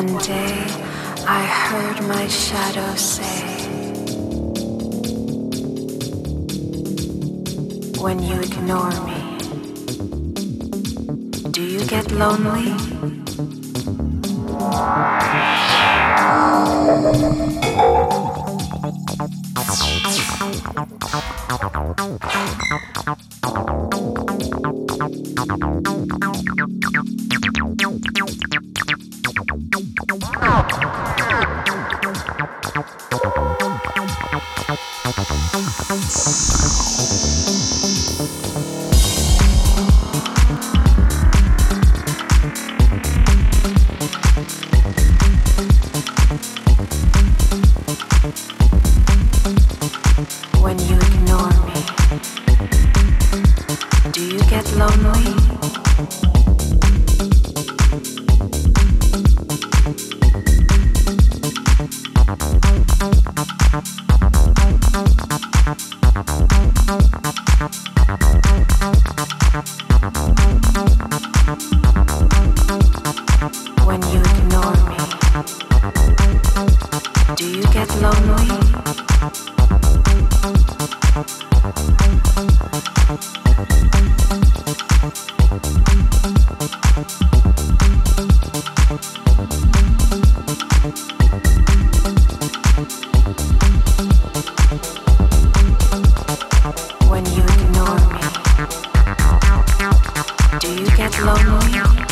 One day I heard my shadow say, When you ignore me, do you get lonely? Thank.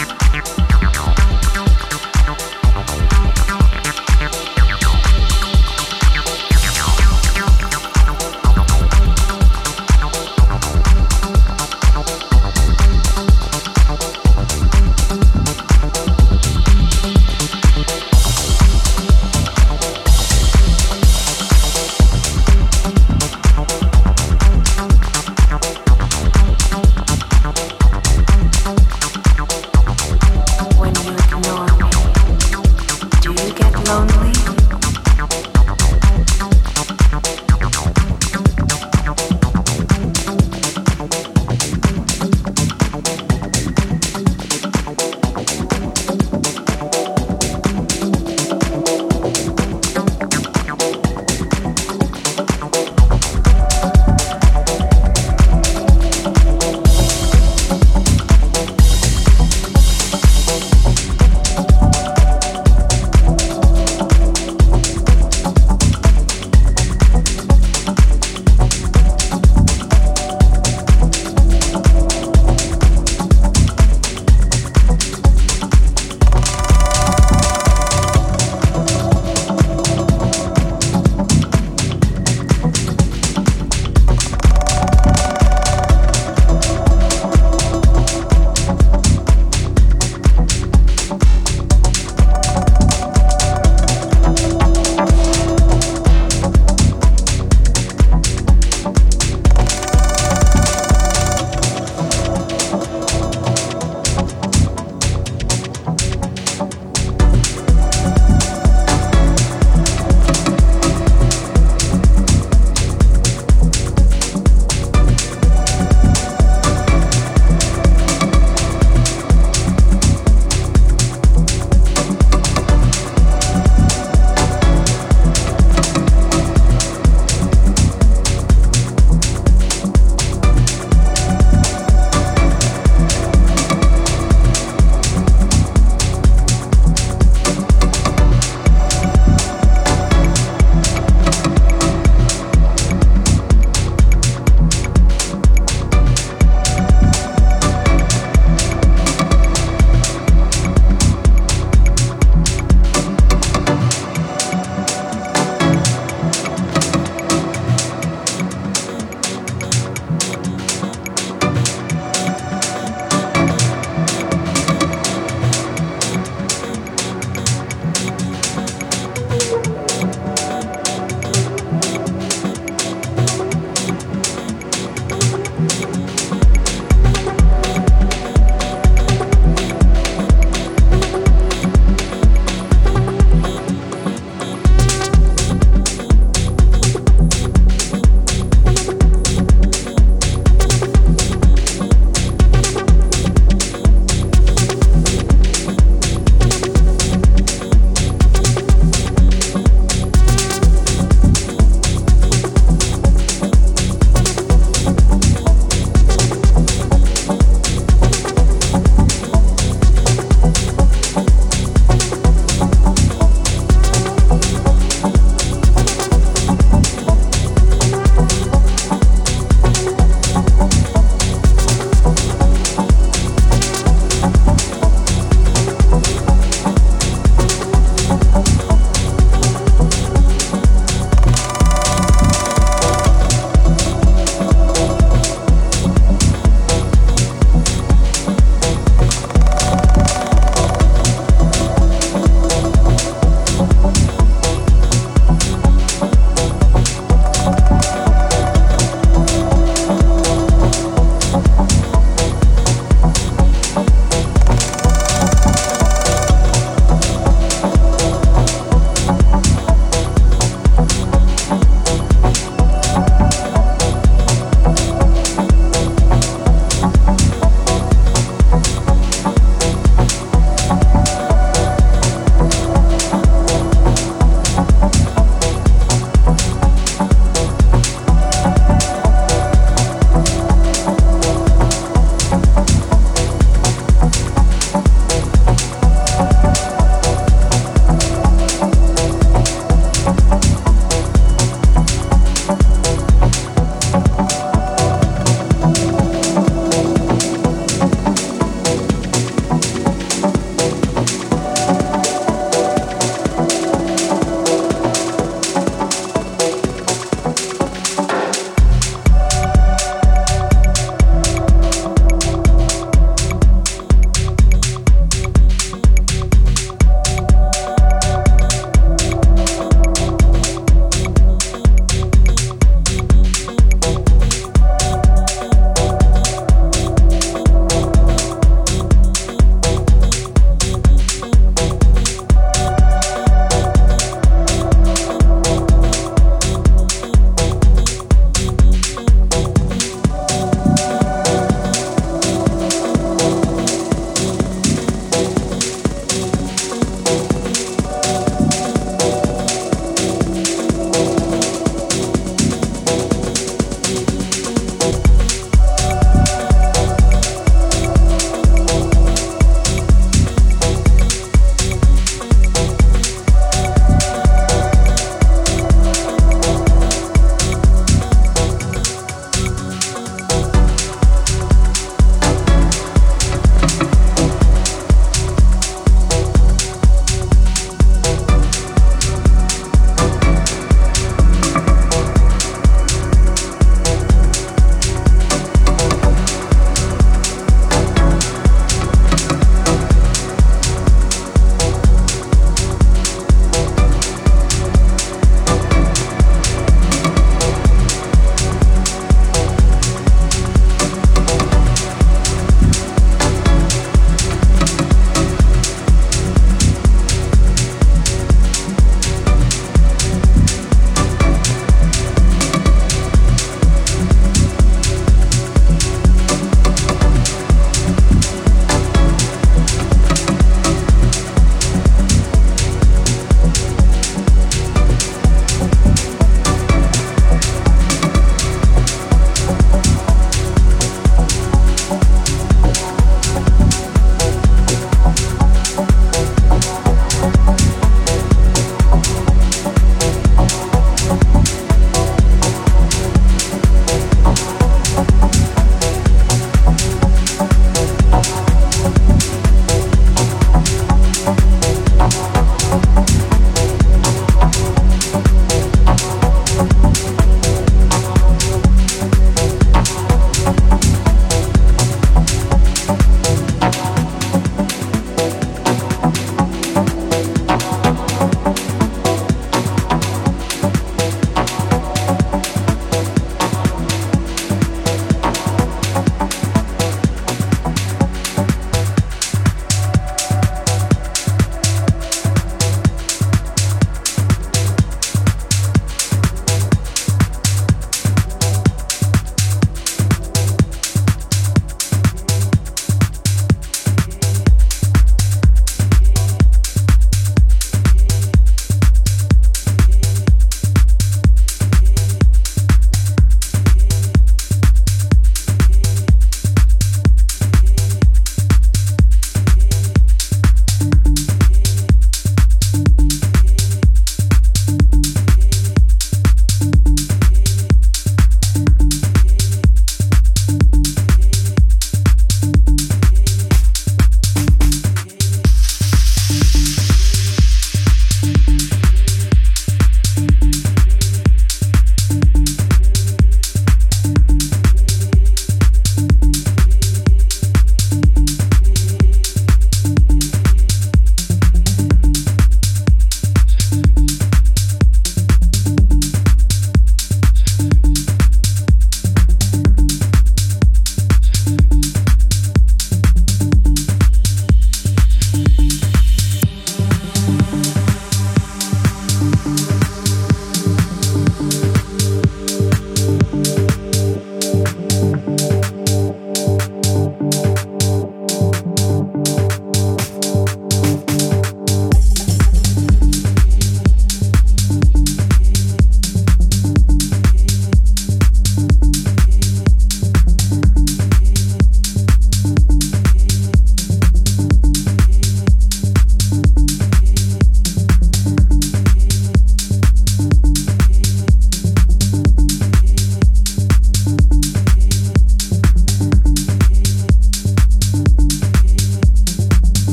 you